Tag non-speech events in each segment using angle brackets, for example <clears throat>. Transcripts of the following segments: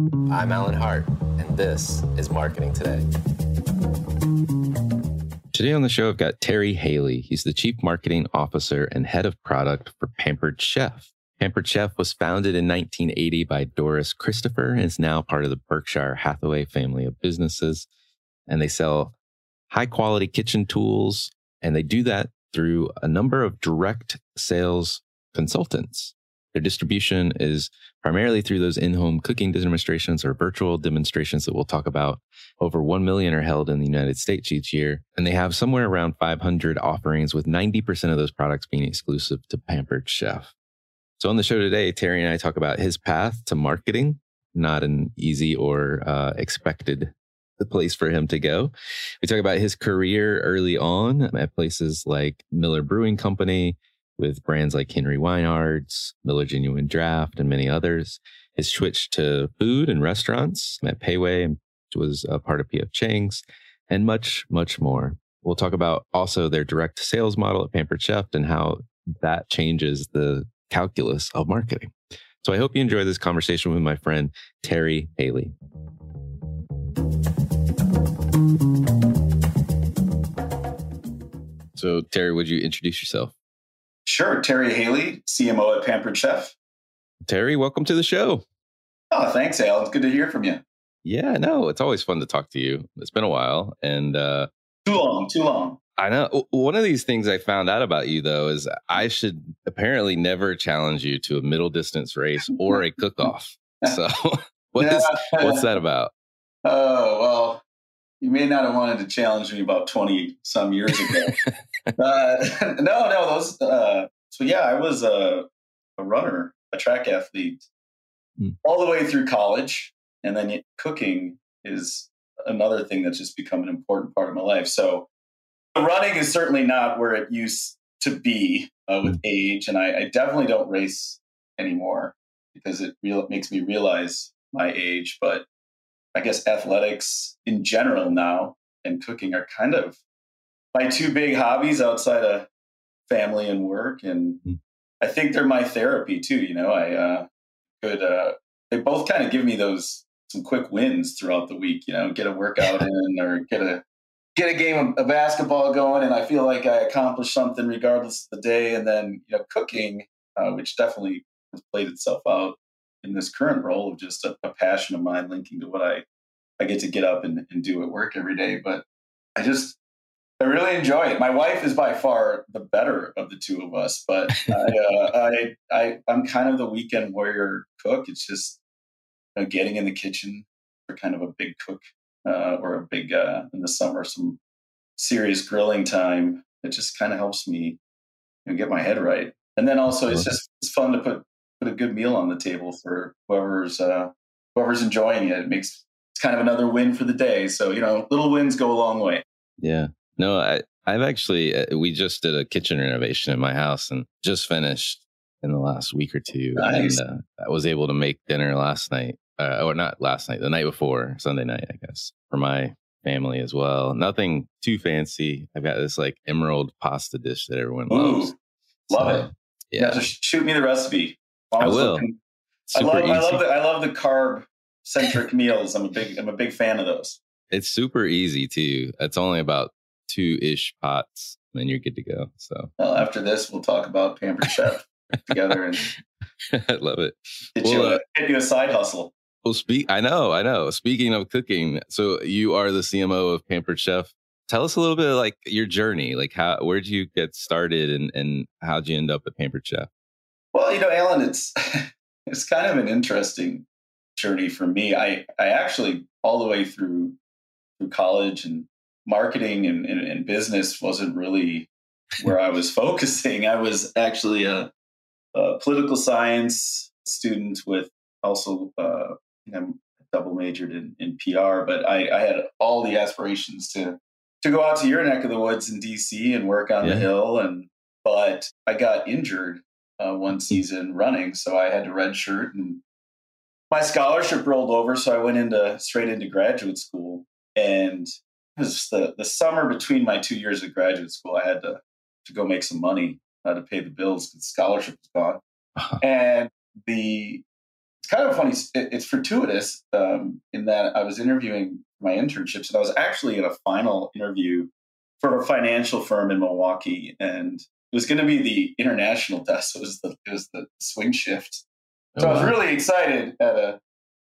I'm Alan Hart, and this is Marketing Today. Today on the show, I've got Terry Haley. He's the Chief Marketing Officer and Head of Product for Pampered Chef. Pampered Chef was founded in 1980 by Doris Christopher and is now part of the Berkshire Hathaway family of businesses. And they sell high quality kitchen tools, and they do that through a number of direct sales consultants. Their distribution is primarily through those in-home cooking demonstrations or virtual demonstrations that we'll talk about. Over 1 million are held in the United States each year, and they have somewhere around 500 offerings with 90% of those products being exclusive to Pampered Chef. So on the show today, Terry and I talk about his path to marketing, not an easy or uh, expected place for him to go. We talk about his career early on at places like Miller Brewing Company, with brands like Henry Weinhard's, Miller Genuine Draft, and many others. His switched to food and restaurants at Pei Wei, which was a part of PF Chang's, and much, much more. We'll talk about also their direct sales model at Pampered Chef and how that changes the calculus of marketing. So I hope you enjoy this conversation with my friend Terry Haley. So, Terry, would you introduce yourself? Sure. Terry Haley, CMO at Pampered Chef. Terry, welcome to the show. Oh, thanks, Al. It's good to hear from you. Yeah, no, it's always fun to talk to you. It's been a while, and uh, too long, too long. I know. One of these things I found out about you, though, is I should apparently never challenge you to a middle distance race or a cook off. <laughs> So, <laughs> what is, what's that about? You may not have wanted to challenge me about 20 some years ago. <laughs> uh, <laughs> no, no, those, uh, so yeah, I was a, a runner, a track athlete mm. all the way through college. And then cooking is another thing that's just become an important part of my life. So running is certainly not where it used to be uh, with mm. age. And I, I, definitely don't race anymore because it real, makes me realize my age. But I guess athletics in general now and cooking are kind of my two big hobbies outside of family and work. And mm. I think they're my therapy too. You know, I uh, could, uh, they both kind of give me those some quick wins throughout the week. You know, get a workout <laughs> in or get a get a game of, of basketball going, and I feel like I accomplished something regardless of the day. And then you know, cooking, uh, which definitely has played itself out in this current role of just a, a passion of mine linking to what I I get to get up and, and do at work every day. But I just I really enjoy it. My wife is by far the better of the two of us, but <laughs> I, uh, I, I, I'm kind of the weekend warrior cook. It's just you know, getting in the kitchen for kind of a big cook uh, or a big uh, in the summer some serious grilling time. It just kind of helps me you know, get my head right. And then also, it's just it's fun to put put a good meal on the table for whoever's uh, whoever's enjoying it. It makes it's kind of another win for the day. So you know, little wins go a long way. Yeah. No, I, I've actually, uh, we just did a kitchen renovation in my house and just finished in the last week or two. Nice. And uh, I was able to make dinner last night, uh, or not last night, the night before, Sunday night, I guess, for my family as well. Nothing too fancy. I've got this like emerald pasta dish that everyone loves. Love So, it. Yeah. Yeah, just shoot me the recipe. I will. looking- I love, I love the I love the carb centric meals. I'm a big I'm a big fan of those. It's super easy too. It's only about two ish pots, and then you're good to go. So Well, after this, we'll talk about Pampered Chef together and <laughs> I love it. get Well, you uh, get you a side hustle. Well, speak. I know, I know. Speaking of cooking, so you are the CMO of Pampered Chef. Tell us a little bit of, like your journey. Like how where did you get started, and and how'd you end up at Pampered Chef? Well, you know, Alan, it's <laughs> it's kind of an interesting journey for me. I I actually all the way through through college and marketing and, and, and business wasn't really where I was <laughs> focusing. I was actually a, a political science student with also uh, I'm double majored in, in PR, but I, I had all the aspirations to to go out to your neck of the woods in DC and work on Yeah. the hill. And but I got injured uh, one season running, so I had to redshirt and my scholarship rolled over. So I went into straight into graduate school, and it was the the summer between my two years of graduate school. I had to to go make some money uh, to pay the bills because the scholarship was gone, and the it's kind of funny. It, it's fortuitous um, in that I was interviewing my internships, and I was actually in a final interview for a financial firm in Milwaukee, and it was going to be the international test. It was the it was the swing shift. So I was really excited at a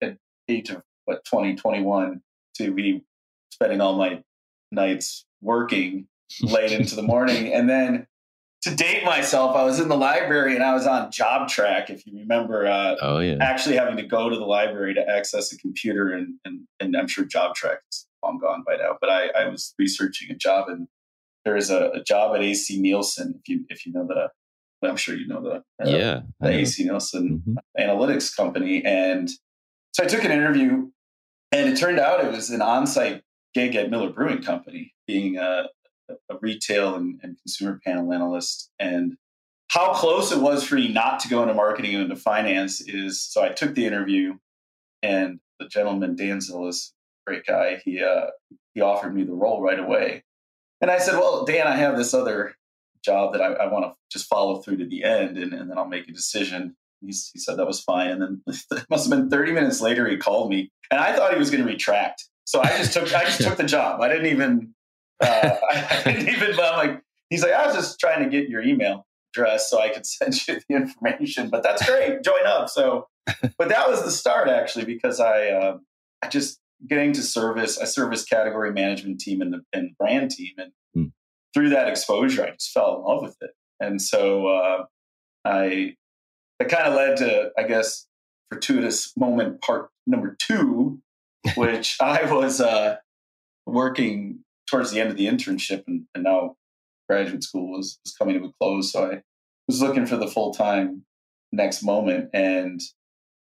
at age of what 20, 21 to be spending all my nights working <laughs> late into the morning, and then to date myself, I was in the library and I was on JobTrak. If you remember, uh, Oh yeah, actually having to go to the library to access a computer, and and, and I'm sure JobTrak is long gone by now. But I, I was researching a job, and there is a, a job at AC Nielsen. If you if you know the, I'm sure you know the uh, yeah. The. AC Nielsen Mhm. analytics company. And so I took an interview, and it turned out it was an on-site gig at Miller Brewing Company, being a, a retail and, and consumer panel analyst. And how close it was for you not to go into marketing and into finance is so I took the interview, and the gentleman Dan Zillis, great guy, he uh, he offered me the role right away. And I said, "Well, Dan, I have this other job that I, I want to just follow through to the end, and, and then I'll make a decision." He's, he said that was fine, and then <laughs> it must have been 30 minutes later he called me, and I thought he was going to retract. So I just took I just took the job. I didn't even uh, <laughs> I didn't even. I'm like, he's like, I was just trying to get your email address so I could <laughs> send you the information. But that's great. Join up. So, but that was the start actually because I uh, I just getting to service a service category management team and the and brand team, and Hmm. through that exposure, I just fell in love with it. And so uh, I that kind of led to, I guess, fortuitous moment part number two, <laughs> which I was uh, working towards the end of the internship, and, and now graduate school was, was coming to a close. So I was looking for the full time next moment, and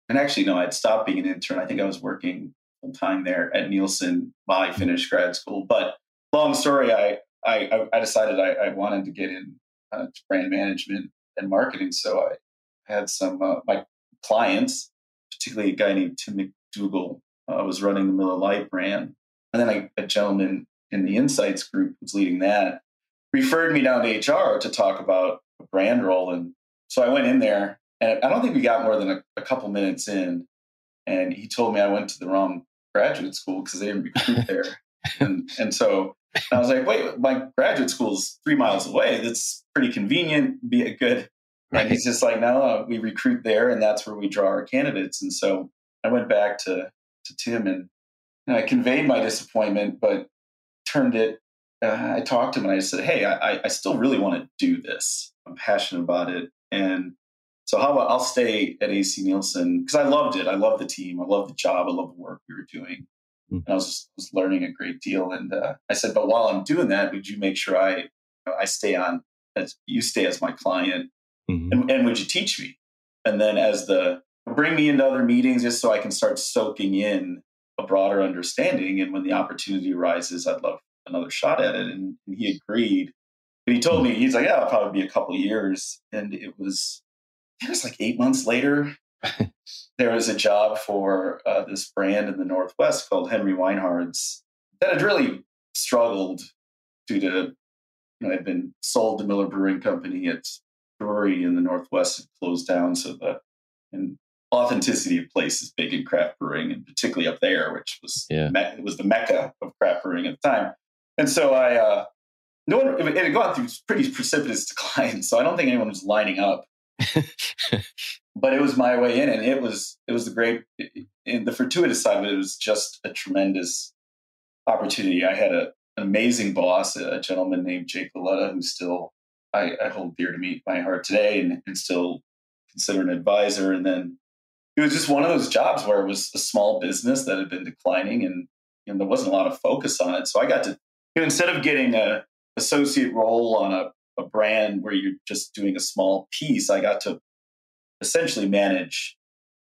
and actually, no, I'd stopped being an intern. I think I was working time there at Nielsen while I finished grad school. But long story, I I, I decided I, I wanted to get in uh, brand management and marketing. So I had some uh, my clients, particularly a guy named Tim McDougall, uh, was running the Miller Lite brand, and then I, a gentleman in the insights group who's leading that referred me down to HR to talk about a brand role, and so I went in there, and I don't think we got more than a, a couple minutes in, and he told me I went to the wrong graduate school because they didn't recruit there. and and so I was like, wait, my graduate school is three miles away. That's pretty convenient. Be a good. Right. And he's just like, no, we recruit there, and that's where we draw our candidates. And so I went back to to Tim and, and I conveyed my disappointment, but turned it. Uh, I talked to him and I said, hey, I, I still really want to do this. I'm passionate about it, and so how about I'll stay at AC Nielsen because I loved it. I loved the team. I loved the job. I loved the work we were doing. And I was, was learning a great deal. And uh, I said, but while I'm doing that, would you make sure I I stay on as you stay as my client, mm-hmm. and, and would you teach me? And then as the bring me into other meetings just so I can start soaking in a broader understanding. And when the opportunity arises, I'd love another shot at it. And, and he agreed. But he told me, he's like, yeah, it'll probably be a couple years. And it was it was like eight months later. there was a job for uh, this brand in the Northwest called Henry Weinhard's that had really struggled due to, you know, had been sold to Miller Brewing Company. Its brewery in the Northwest had closed down. So the and authenticity of place is big in craft brewing, and particularly up there, which was yeah. it was the mecca of craft brewing at the time. And so I, uh, no one, it had gone through pretty precipitous <laughs> decline. So I don't think anyone was lining up <laughs> but it was my way in, and it was it was the great. In the fortuitous side of it, was just a tremendous opportunity. I had a, an amazing boss, a gentleman named Jake Laletta, who still I, I, hold dear to me my heart today, and, and still consider an advisor. And then it was just one of those jobs where it was a small business that had been declining, and you know, there wasn't a lot of focus on it. So I got to you know, instead of getting a associate role on a a brand where you're just doing a small piece, I got to essentially manage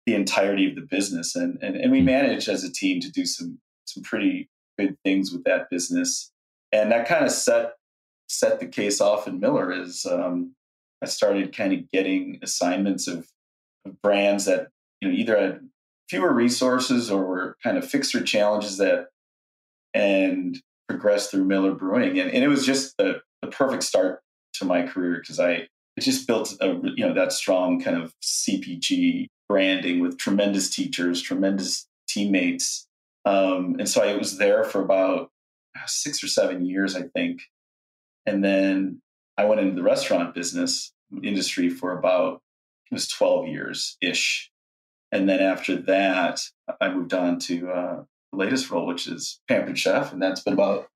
the entirety of the business. And, and, and we hmm. managed as a team to do some, some pretty good things with that business. And that kind of set, set the case off in Miller is um, I started kind of getting assignments of, of brands that, you know, either had fewer resources or were kind of fixer challenges that, and progressed through Miller Brewing. And, and it was just the, the perfect start to my career because I just built a you know that strong kind of CPG branding with tremendous teachers, tremendous teammates, um, and so I was there for about six or seven years, I think, and then I went into the restaurant business industry for about it was twelve years ish, and then after that I moved on to uh, the latest role, which is Pampered Chef, and that's been about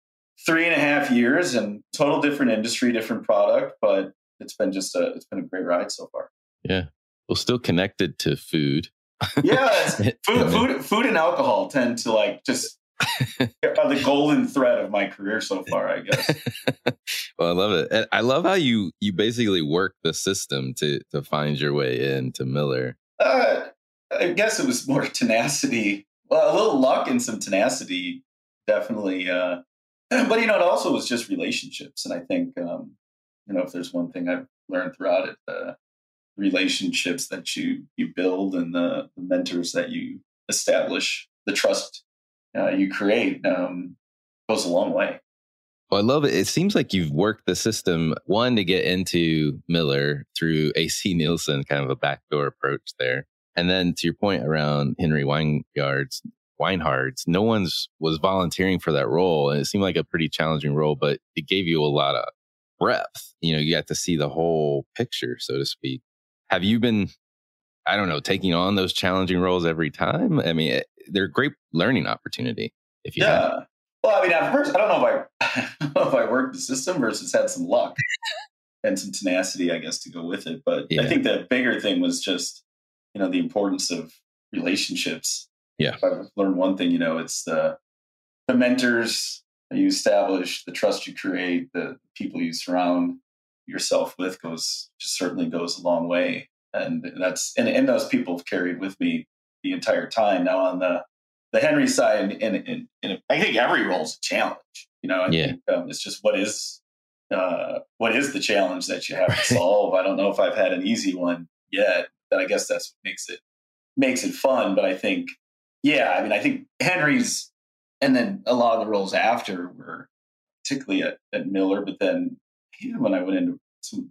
three and a half years and total different industry, different product, but it's been just a it's been a great ride so far. Yeah. Well, still connected to food. yeah, <laughs> food, food, food and alcohol tend to like just <laughs> are the golden thread of my career so far, I guess. <laughs> well, I love it. And I love how you you basically work the system to to find your way into Miller. Uh, I guess it was more tenacity. Well, a little luck and some tenacity definitely uh, <clears throat> but you know, it also was just relationships, and I think um, you know if there's one thing I've learned throughout it, the relationships that you you build and the, the mentors that you establish, the trust uh, you create um, goes a long way. Well, I love it. It seems like you've worked the system one to get into Miller through AC Nielsen, kind of a backdoor approach there. And then to your point around Henry Weinhard's Weinhard's, no one's was volunteering for that role. And it seemed like a pretty challenging role, but it gave you a lot of breadth. You know, you got to see the whole picture, so to speak. Have you been, I don't know, taking on those challenging roles every time? I mean, it, they're a great learning opportunity if you yeah. Have. Well, I mean, at first, I don't know if I, <laughs> I don't know if I worked the system versus had some luck and some tenacity, I guess, to go with it. But yeah. I think the bigger thing was just, you know, the importance of relationships yeah. If I've learned one thing, you know, it's the the mentors you establish, the trust you create, the people you surround yourself with goes just certainly goes a long way. And that's and, and those people have carried with me the entire time. Now on the the Henry side, and, and, and, I think every role is a challenge. You know, I yeah. think um, it's just what is uh, what is the challenge that you have to solve. I don't know if I've had an easy one yet, but I guess that's what makes it makes it fun. But I think yeah, I mean, I think Henry's, and then a lot of the roles after were particularly at, at Miller, but then even when I went into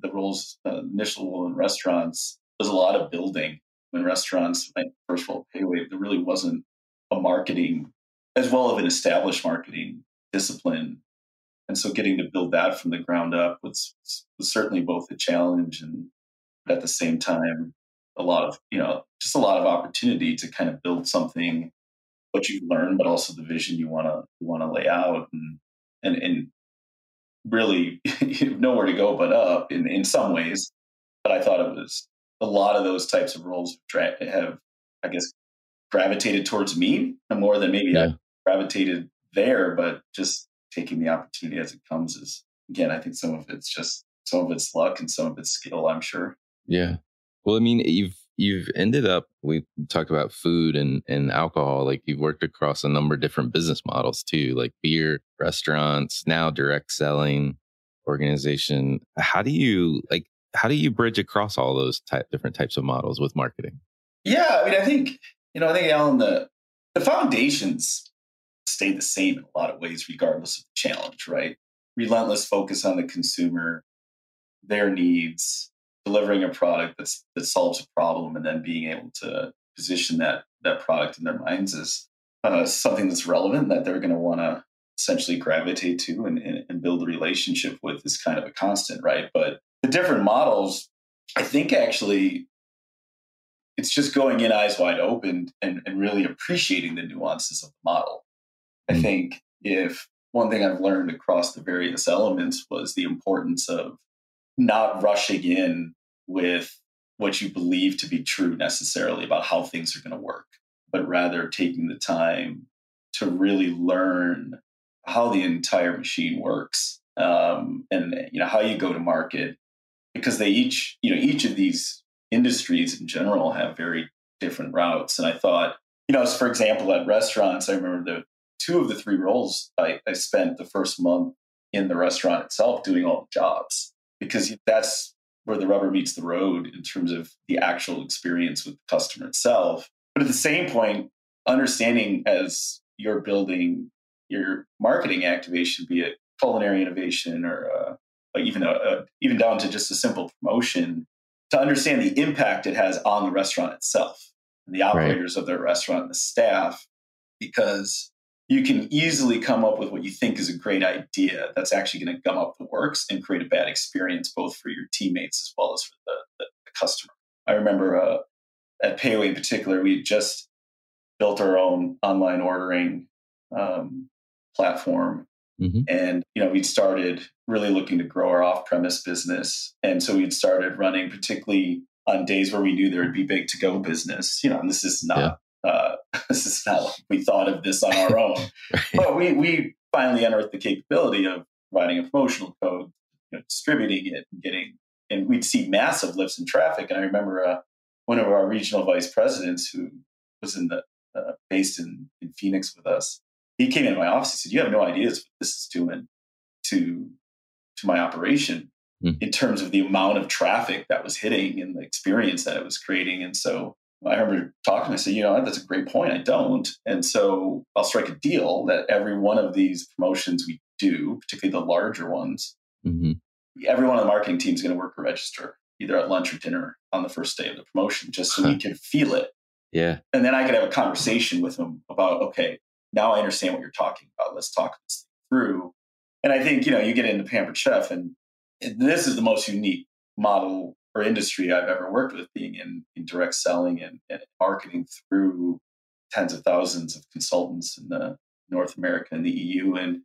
the roles uh, initial in restaurants, there's a lot of building. in restaurants, first of all, Pei Wei, there really wasn't a marketing as well of an established marketing discipline. And so getting to build that from the ground up was, was certainly both a challenge and at the same time, a lot of, you know, just a lot of opportunity to kind of build something what you've learned, but also the vision you want to want to lay out and and and really <laughs> nowhere to go but up in in some ways. But I thought it was a lot of those types of roles have, I guess, gravitated towards me more than maybe yeah. I gravitated there. But just taking the opportunity as it comes is again, I think some of it's just some of it's luck and some of it's skill. I'm sure. Yeah. Well, I mean, you've you've ended up we talked about food and and alcohol like you've worked across a number of different business models too like beer restaurants now direct selling organization. How do you like how do you bridge across all those type different types of models with marketing? Yeah i mean i think you know i think alan the the foundations stay the same in a lot of ways regardless of the challenge right? Relentless focus on the consumer their needs delivering a product that's that solves a problem and then being able to position that that product in their minds as uh, something that's relevant that they're going to want to essentially gravitate to and, and, and build a relationship with is kind of a constant right? But the different models i think actually it's just going in eyes wide open and, and really appreciating the nuances of the model. I think if one thing i've learned across the various elements was the importance of not rushing in with what you believe to be true necessarily about how things are going to work, but rather taking the time to really learn how the entire machine works um, and you know how you go to market because they each you know each of these industries in general have very different routes and i thought you know for example at restaurants i remember the two of the three roles I, I spent the first month in the restaurant itself doing all the jobs because that's where the rubber meets the road in terms of the actual experience with the customer itself. But at the same point, understanding as you're building your marketing activation, be it culinary innovation or uh, even even down to just a simple promotion, to understand the impact it has on the restaurant itself and the operators right. of the restaurant and the staff, because you can easily come up with what you think is a great idea that's actually going to gum up the works and create a bad experience both for your teammates as well as for the, the, the customer. I remember uh, at Pei Wei in particular, we just built our own online ordering um, platform. Mm-hmm. And you know, we'd started really looking to grow our off-premise business, and so we'd started running, particularly on days where we knew there would be big to-go business. You know, and this is not uh, <laughs> this is not like we thought of this on our own. right. <laughs> But we, we finally unearthed the capability of writing a promotional code, you know, distributing it, and getting, and we'd see massive lifts in traffic. And I remember uh, one of our regional vice presidents who was in the uh, based in, in Phoenix with us. He came into my office. He said, "You have no idea what this is doing to to my operation mm. in terms of the amount of traffic that was hitting and the experience that it was creating." And so I remember talking. I said, you know, that's a great point. I don't, and so I'll strike a deal that every one of these promotions we do, particularly the larger ones, mm-hmm. every one of the marketing team is going to work a register either at lunch or dinner on the first day of the promotion, just so huh. we can feel it. Yeah, and then I could have a conversation with them about, okay, now I understand what you're talking about. Let's talk this through. And I think you know, you get into Pampered Chef, and this is the most unique model or industry I've ever worked with, being in, in direct selling and, and, marketing through tens of thousands of consultants in the North America and the EU, and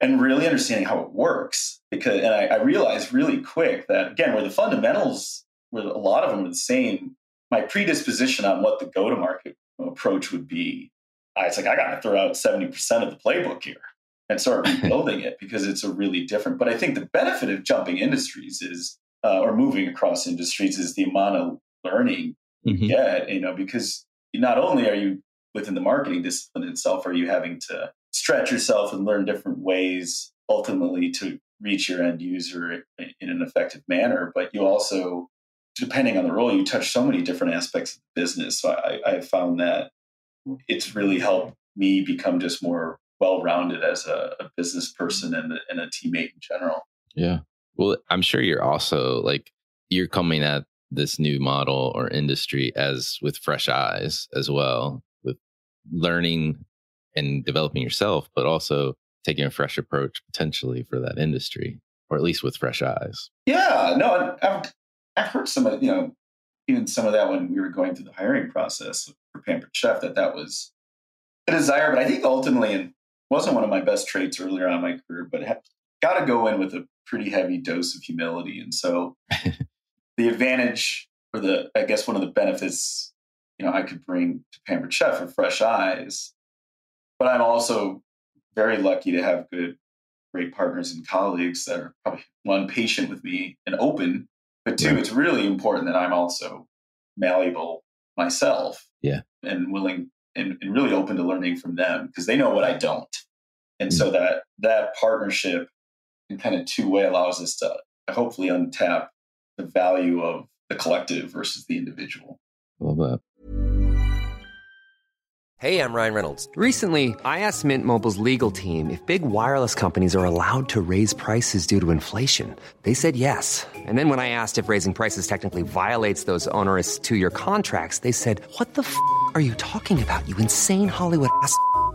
and really understanding how it works. Because and I, I realized really quick that again, where the fundamentals, where a lot of them are the same, my predisposition on what the go to market approach would be, I, it's like I got to throw out seventy percent of the playbook here and start <laughs> rebuilding it because it's a really different. But I think the benefit of jumping industries is uh, or moving across industries is the amount of learning mm-hmm. you get, you know, because not only are you within the marketing discipline itself, are you having to stretch yourself and learn different ways ultimately to reach your end user in an effective manner, but you also, depending on the role, you touch so many different aspects of the business. So I, I found that it's really helped me become just more well-rounded as a, a business person and, and a teammate in general. Yeah. Well, I'm sure you're also like you're coming at this new model or industry as with fresh eyes as well, with learning and developing yourself, but also taking a fresh approach potentially for that industry, or at least with fresh eyes. Yeah, no, I've I've heard some of you know even some of that when we were going through the hiring process for Pampered Chef that that was a desire, but I think ultimately it wasn't one of my best traits earlier on in my career, but got to go in with a pretty heavy dose of humility, and so <laughs> the advantage or the I guess one of the benefits you know I could bring to Pampered Chef are fresh eyes, but I'm also very lucky to have good, great partners and colleagues that are probably one patient with me and open, but two, right. it's really important that I'm also malleable myself. Yeah. And willing and, and really open to learning from them because they know what I don't. And so mm. that that partnership kind of two way allows us to hopefully untap the value of the collective versus the individual. Love that. Hey, I'm Ryan Reynolds. Recently, I asked Mint Mobile's legal team if big wireless companies are allowed to raise prices due to inflation. They said yes. And then when I asked if raising prices technically violates those onerous two year contracts, they said, What the f are you talking about, you insane Hollywood ass?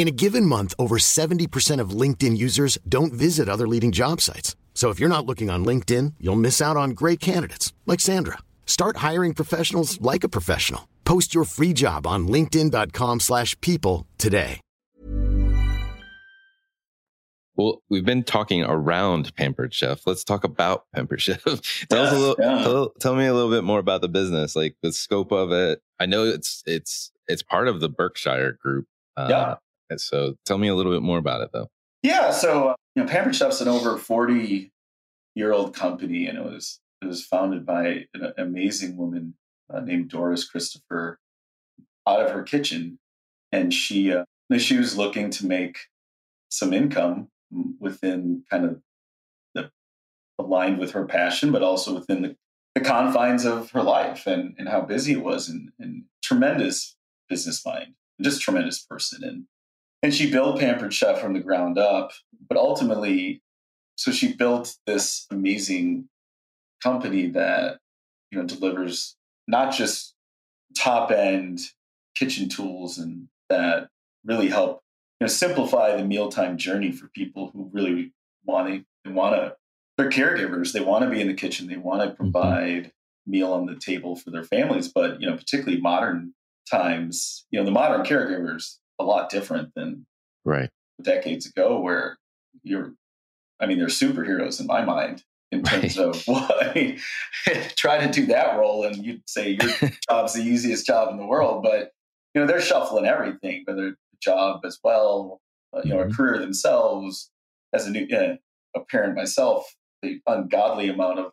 In a given month, over 70% of LinkedIn users don't visit other leading job sites. So if you're not looking on LinkedIn, you'll miss out on great candidates like Sandra. Start hiring professionals like a professional. Post your free job on linkedin.com/people today. Well, we've been talking around Pampered Chef. Let's talk about <laughs> Pampered Chef. tell yeah, us a <laughs> little yeah. tell, tell me a little bit more about the business, like the scope of it. I know it's it's it's part of the Berkshire group. Uh, yeah so tell me a little bit more about it, though. Yeah, so uh, you know, Pampered Chef's an over forty year old company, and it was it was founded by an amazing woman uh, named Doris Christopher out of her kitchen, and she uh, she was looking to make some income within kind of the aligned with her passion, but also within the, the confines of her life and, and how busy it was and, and tremendous business mind, just tremendous person. And and she built Pampered Chef from the ground up. But ultimately, so she built this amazing company that you know delivers not just top end kitchen tools and that really help you know simplify the mealtime journey for people who really want to they want to they're caregivers they want to be in the kitchen they want to mm-hmm. provide meal on the table for their families but you know particularly modern times you know the modern caregivers a lot different than right decades ago where you're I mean they're superheroes in my mind in <laughs> terms right. of <laughs> what I mean try to do that role and you'd say your <laughs> job's the easiest job in the world but you know they're shuffling everything whether the job as well uh, you know mm-hmm. a career themselves as a new uh, a parent myself the ungodly amount of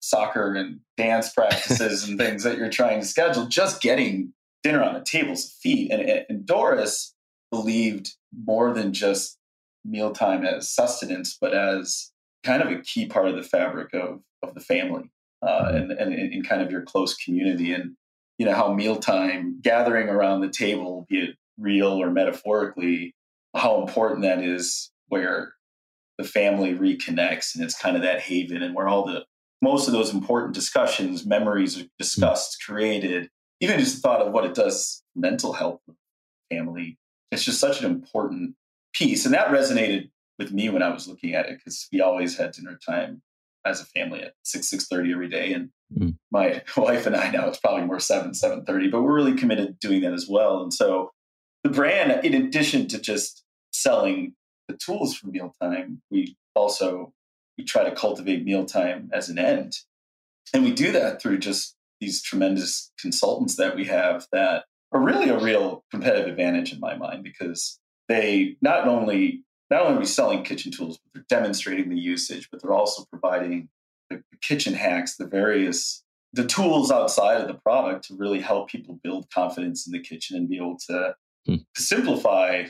soccer and dance practices and things that you're trying to schedule just getting dinner on the tables of feed and, and Doris believed more than just mealtime as sustenance, but as kind of a key part of the fabric of, of the family uh, mm-hmm. and, and in kind of your close community. And, you know, how mealtime, gathering around the table, be it real or metaphorically, how important that is where the family reconnects and it's kind of that haven and where all the most of those important discussions, memories are discussed, created, even just the thought of what it does mental health family it's just such an important piece. And that resonated with me when I was looking at it because we always had dinner time as a family at 6 6.30 every day and mm. my <laughs> wife and i now it's probably more 7 7.30 but we're really committed to doing that as well and so the brand in addition to just selling the tools for mealtime we also we try to cultivate mealtime as an end and we do that through just these tremendous consultants that we have that are really a real competitive advantage in my mind because they not only not only are we selling kitchen tools, but they're demonstrating the usage, but they're also providing the kitchen hacks, the various the tools outside of the product to really help people build confidence in the kitchen and be able to, Hmm. to simplify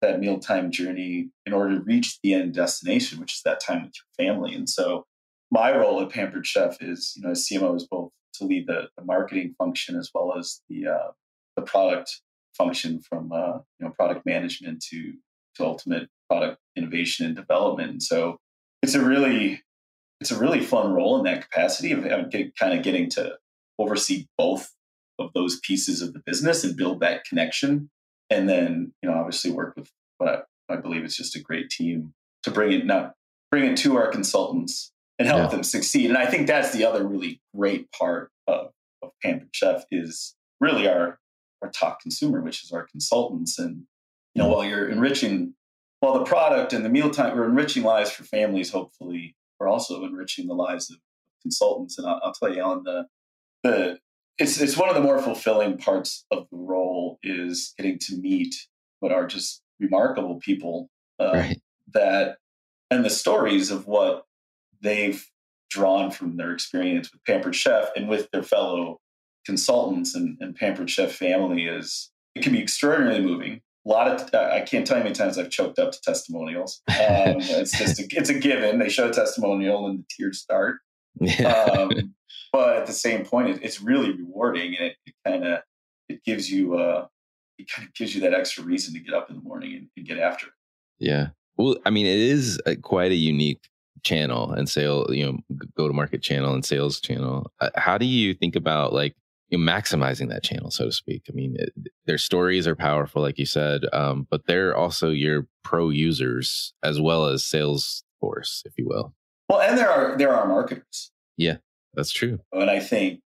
that mealtime journey in order to reach the end destination, which is that time with your family. And so my role at Pampered Chef is, you know, as CMO is both to lead the, the marketing function as well as the uh, the product function from uh, you know product management to to ultimate product innovation and development. And so it's a really it's a really fun role in that capacity of, of get, kind of getting to oversee both of those pieces of the business and build that connection, and then you know obviously work with what I, I believe is just a great team to bring it not bring it to our consultants and help Yeah. them succeed. And I think that's the other really great part of, of Pampered Chef is really our our top consumer, which is our consultants. And you know, while you're enriching, while the product and the mealtime, we're enriching lives for families. Hopefully, we're also enriching the lives of consultants. And I'll, I'll tell you, Alan, the the it's it's one of the more fulfilling parts of the role is getting to meet what are just remarkable people uh, Right. that and the stories of what they've drawn from their experience with Pampered Chef and with their fellow consultants and, and Pampered Chef family is it can be extraordinarily moving. A lot of I can't tell you how many times I've choked up to testimonials. Um, <laughs> it's just a, it's a given. They show a testimonial and the tears start. Yeah. Um, <laughs> but at the same point, it, it's really rewarding and it, it kind of it gives you uh it kind of gives you that extra reason to get up in the morning and, and get after it. Yeah. Well, I mean, it is a, quite a unique channel and sale, you know, go to market channel and sales channel. Uh, How do you think about like you know, maximizing that channel, so to speak? I mean, it, their stories are powerful, like you said, um, but they're also your pro users as well as sales force, if you will. Well, and there are there are marketers. Yeah, that's true. And I think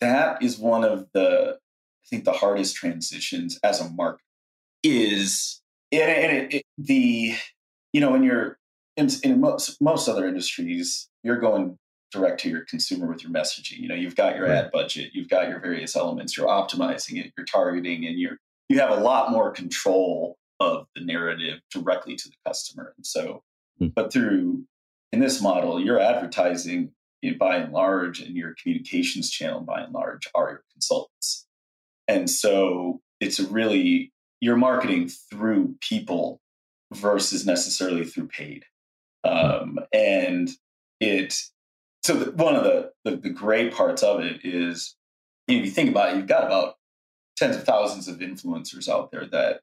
that is one of the I think the hardest transitions as a marketer is and it, it, the you know when you're in, in most most other industries you're going direct to your consumer with your messaging. You know you've got your ad budget you've got your various elements you're optimizing it you're targeting and you're you have a lot more control of the narrative directly to the customer. And so Hmm. but through in this model your advertising you know, by and large and your communications channel by and large are your consultants. And so it's really you're marketing through people versus necessarily through paid um, and it so the, one of the, the the great parts of it is if you think about it you've got about tens of thousands of influencers out there that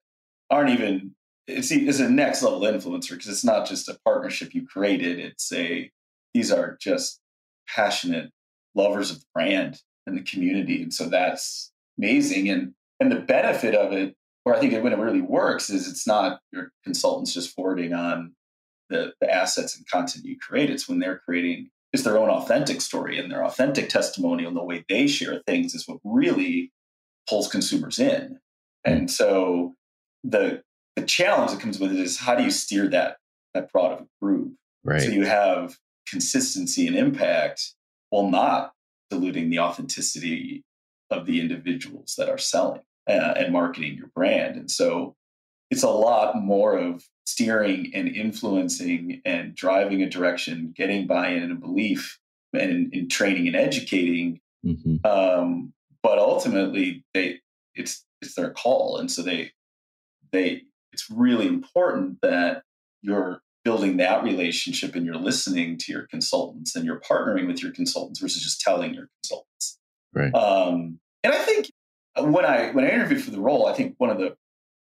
aren't even it's, it's a next level influencer because it's not just a partnership you created it's a these are just passionate lovers of the brand and the community and so that's amazing. And and the benefit of it or i think when it really works is it's not your consultants just forwarding on the, the assets and content you create it's when they're creating is their own authentic story and their authentic testimonial and the way they share things is what really pulls consumers in and so the the challenge that comes with it is how do you steer that that broad group Right. so you have consistency and impact while not diluting the authenticity of the individuals that are selling uh, and marketing your brand. And so it's a lot more of steering and influencing and driving a direction, getting buy-in and belief, and in, in training and educating. Mhm. Um, but ultimately, they it's it's their call, and so they they it's really important that you're building that relationship and you're listening to your consultants and you're partnering with your consultants versus just telling your consultants. Right. Um, and I think when I when I interviewed for the role, I think one of the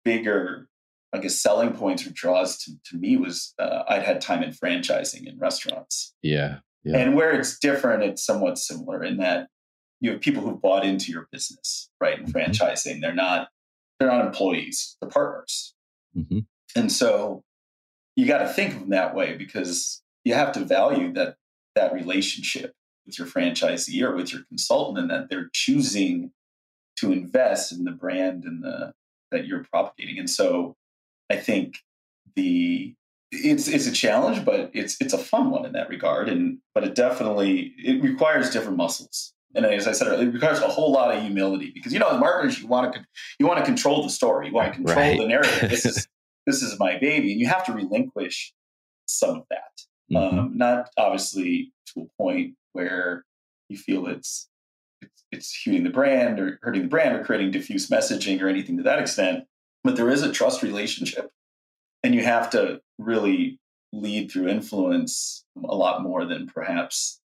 bigger, I guess, selling points or draws to, to me was uh, I'd had time in franchising in restaurants, Yeah. Yeah. and where it's different, it's somewhat similar in that you have people who bought into your business, right? In franchising, they're not they're not employees, they're partners, Mhm. and so you got to think of them that way because you have to value that that relationship with your franchisee or with your consultant and that they're choosing to invest in the brand and the that you're propagating and so i think the it's it's a challenge but it's it's a fun one in that regard and but it definitely it requires different muscles and as i said earlier, it requires a whole lot of humility because you know as marketers you want to you want to control the story you want to control Right. the narrative this is <laughs> this is my baby and you have to relinquish some of that Mhm. um, not obviously to a point where you feel it's it's, it's hurting the brand or hurting the brand or creating diffuse messaging or anything to that extent. But there is a trust relationship, and you have to really lead through influence a lot more than perhaps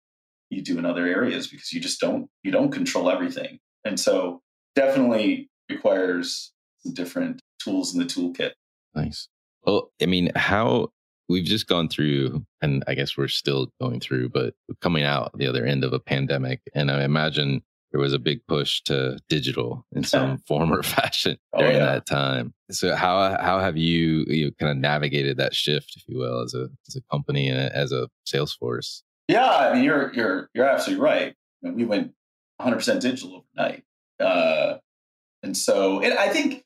you do in other areas because you just don't you don't control everything. And so definitely requires different tools in the toolkit. Nice. Well i mean how we've just gone through and i guess we're still going through but coming out the other end of a pandemic and i imagine there was a big push to digital in <laughs> some form or fashion oh, during oh, yeah. that time. So how how have you you kind of navigated that shift, if you will, as a as a company and as a sales force? Yeah, I mean you're you're you're absolutely right. I mean, we went 100 percent digital overnight, uh, and so I think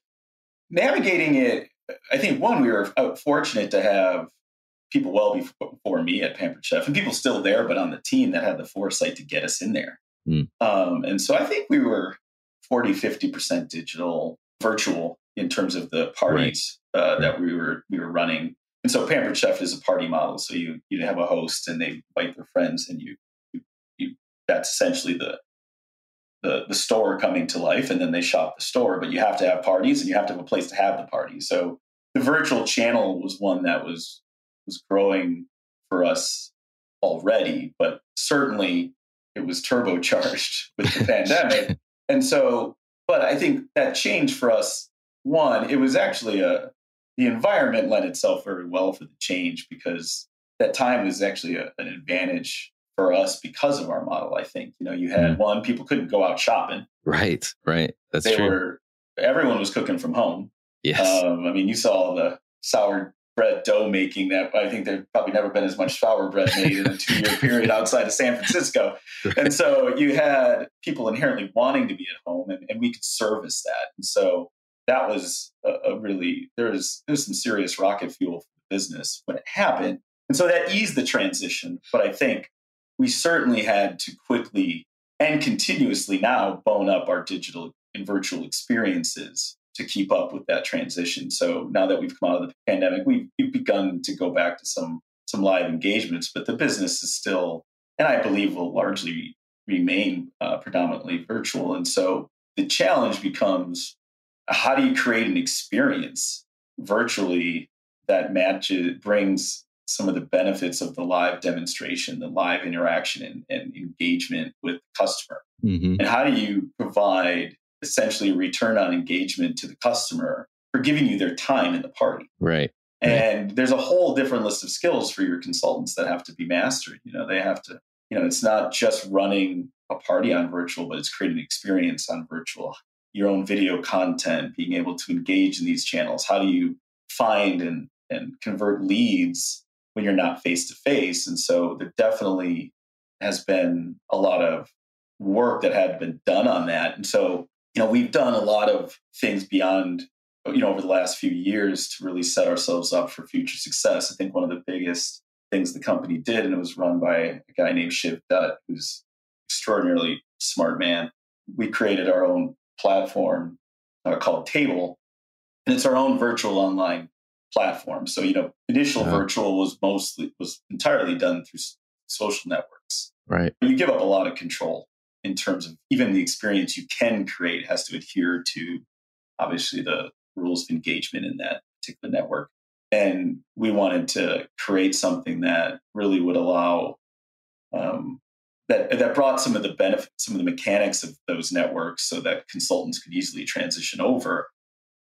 navigating it. I think one we were fortunate to have people well before me at Pampered Chef and people still there, but on the team that had the foresight to get us in there. Mm. Um, and so I think we were 40, 50% digital, virtual in terms of the parties right. uh, that we were we were running. And so Pampered Chef is a party model. So you you have a host and they invite their friends and you, you, you that's essentially the the, the store coming to life and then they shop the store but you have to have parties and you have to have a place to have the party so the virtual channel was one that was was growing for us already but certainly it was turbocharged <laughs> with the <laughs> pandemic. And so, but I think that changed for us. One, it was actually a the environment lent itself very well for the change because that time was actually a, an advantage for us because of our model. I think you know you had mm. one people couldn't go out shopping. Right, right. That's they true. Were, everyone was cooking from home. Yes. Um, I mean, you saw the sour bread dough making that I think there's probably never been as much flour bread made in a two year <laughs> period outside of San Francisco. And so you had people inherently wanting to be at home and, and we could service that. And so that was a, a really, there was, there was some serious rocket fuel for the business when it happened. And so that eased the transition. But I think we certainly had to quickly and continuously now bone up our digital and virtual experiences to keep up with that transition. So now that we've come out of the pandemic, we've, we've begun to go back to some some live engagements, but the business is still, and I believe will largely remain uh, predominantly virtual. And so the challenge becomes how do you create an experience virtually that matches brings some of the benefits of the live demonstration, the live interaction and, and engagement with the customer. Mm-hmm. And how do you provide essentially a return on engagement to the customer for giving you their time in the party. Right. And there's a whole different list of skills for your consultants that have to be mastered. You know, they have to, you know, it's not just running a party on virtual, but it's creating an experience on virtual, your own video content, being able to engage in these channels. How do you find and, and convert leads when you're not face to face? And so there definitely has been a lot of work that had been done on that. And so you know, we've done a lot of things beyond, you know, over the last few years to really set ourselves up for future success. I think one of the biggest things the company did, and it was run by a guy named Shiv Dutt, who's extraordinarily smart man. We created our own platform uh, called Table, and it's our own virtual online platform. So, you know, initial uh-huh. virtual was mostly was entirely done through social networks. Right. You give up a lot of control in terms of even the experience you can create has to adhere to obviously the rules of engagement in that particular network. And we wanted to create something that really would allow um, that that brought some of the benefits, some of the mechanics of those networks, so that consultants could easily transition over,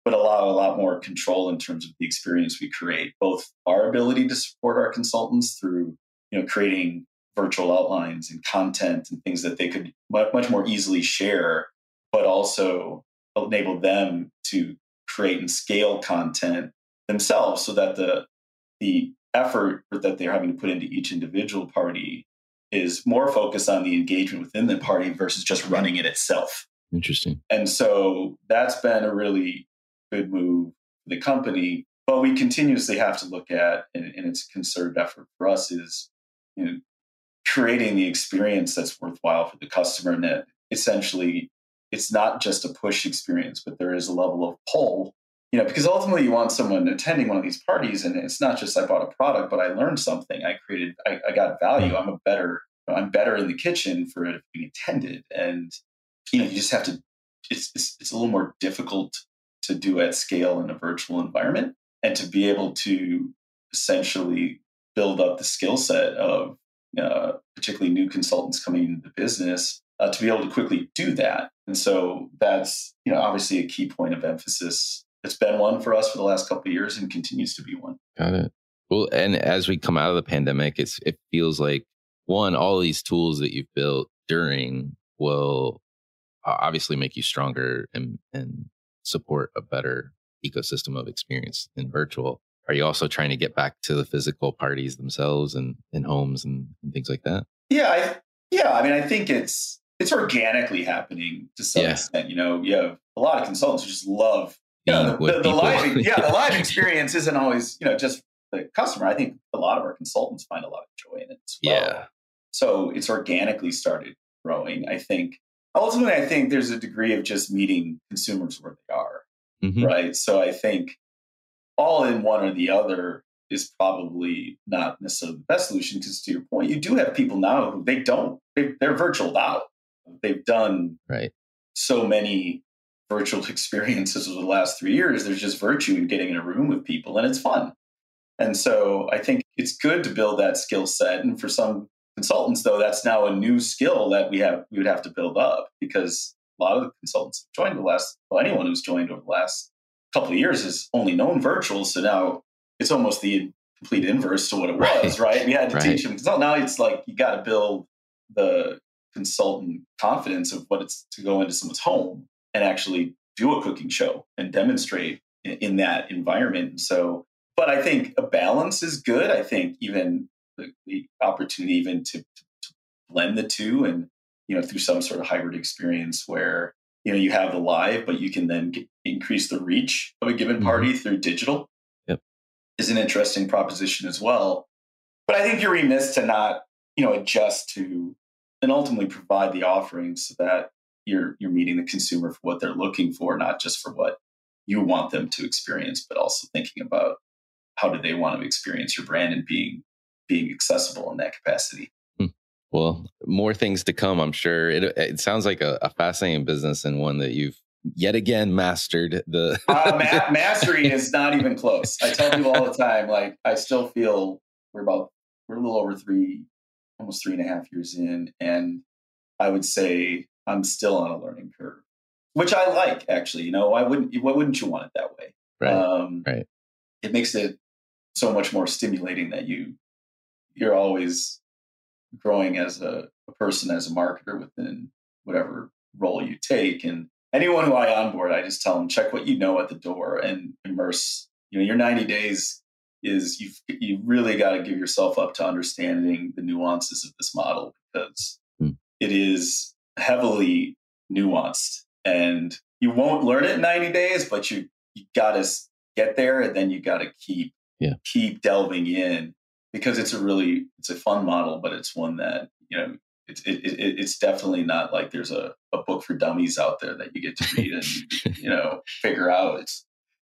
but allow a lot more control in terms of the experience we create. Both our ability to support our consultants through you know creating virtual outlines and content and things that they could much more easily share, but also enable them to create and scale content themselves so that the the effort that they're having to put into each individual party is more focused on the engagement within the party versus just running it itself. Interesting. And so that's been a really good move for the company. But we continuously have to look at, and, and it's a concerted effort for us, is you know, creating the experience that's worthwhile for the customer. And that essentially it's not just a push experience but there is a level of pull you know because ultimately you want someone attending one of these parties and it's not just i bought a product but i learned something. I created i, I got value. I'm a better i'm better in the kitchen for it being attended. And you know, you just have to. It's, it's it's a little more difficult to do at scale in a virtual environment, and to be able to essentially build up the skill set of uh, particularly new consultants coming into the business uh, to be able to quickly do that. And so that's you know obviously a key point of emphasis. It's been one for us for the last couple of years and continues to be one. Got it. Well, and as we come out of the pandemic, it's it feels like one all these tools that you've built during will obviously make you stronger and and support a better ecosystem of experience in virtual are you also trying to get back to the physical parties themselves and in homes and, and, things like that? Yeah I, yeah i mean i think it's it's organically happening to some yeah. extent you know you have a lot of consultants who just love you know, the, the, <laughs> the live yeah, yeah the live experience isn't always you know just the customer. I think a lot of our consultants find a lot of joy in it as well. Yeah. So it's organically started growing. I think ultimately i think there's a degree of just meeting consumers where they are mm-hmm. right? So i think all in one or the other is probably not necessarily the best solution because to your point you do have people now who they don't they, they're virtual out they've done right. so many virtual <laughs> experiences over the last three years there's just virtue in getting in a room with people and it's fun. And so i think it's good to build that skill set and for some consultants though that's now a new skill that we have we would have to build up because a lot of the consultants have joined the last well anyone who's joined over the last couple of years is only known virtual. So now it's almost the complete inverse to what it was, right? right? We had to right. teach them. So now it's like you got to build the consultant confidence of what it's to go into someone's home and actually do a cooking show and demonstrate in, in that environment. So, but I think a balance is good. I think even the, the opportunity even to, to blend the two and you know through some sort of hybrid experience where you know you have the live but you can then get, increase the reach of a given mm-hmm. party mm-hmm. through digital yep. is an interesting proposition as well but i think you're remiss to not you know adjust to and ultimately provide the offerings so that you're you're meeting the consumer for what they're looking for not just for what you want them to experience but also thinking about how do they want to experience your brand and being being accessible in that capacity well, more things to come, I'm sure. It, it sounds like a, a fascinating business and one that you've yet again mastered the uh, ma- <laughs> mastery is not even close. I tell people all the time like i still feel we're about we're a little over three almost three and a half years in and i would say i'm still on a learning curve which i like actually you know? Why wouldn't why wouldn't you want it that way? Right um, right. it makes it so much more stimulating that you you're always growing as a, a person, as a marketer within whatever role you take. And anyone who I onboard, I just tell them check what you know at the door and immerse. You know, your 90 days is you've you really got to give yourself up to understanding the nuances of this model because hmm. it is heavily nuanced and you won't learn it in 90 days but you you got to get there and then you got to keep yeah. keep delving in because it's a really it's a fun model, but it's one that you know it's it, it, it's definitely not like there's a, a book for dummies out there that you get to <laughs> read and you know figure out. It's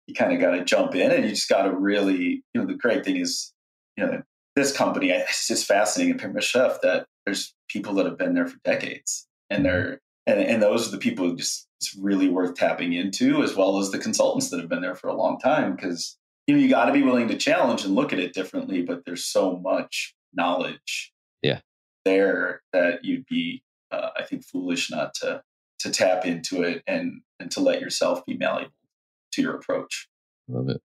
you kind of got to jump in and you just got to really you know the great thing is you know this company it's just fascinating at Pampered Chef that there's people that have been there for decades and mm-hmm. they're and, and those are the people who just it's really worth tapping into as well as the consultants that have been there for a long time because you know you got to be willing to challenge and look at it differently but there's so much knowledge yeah. there that you'd be uh, i think foolish not to to tap into it and and to let yourself be malleable to your approach. Love it.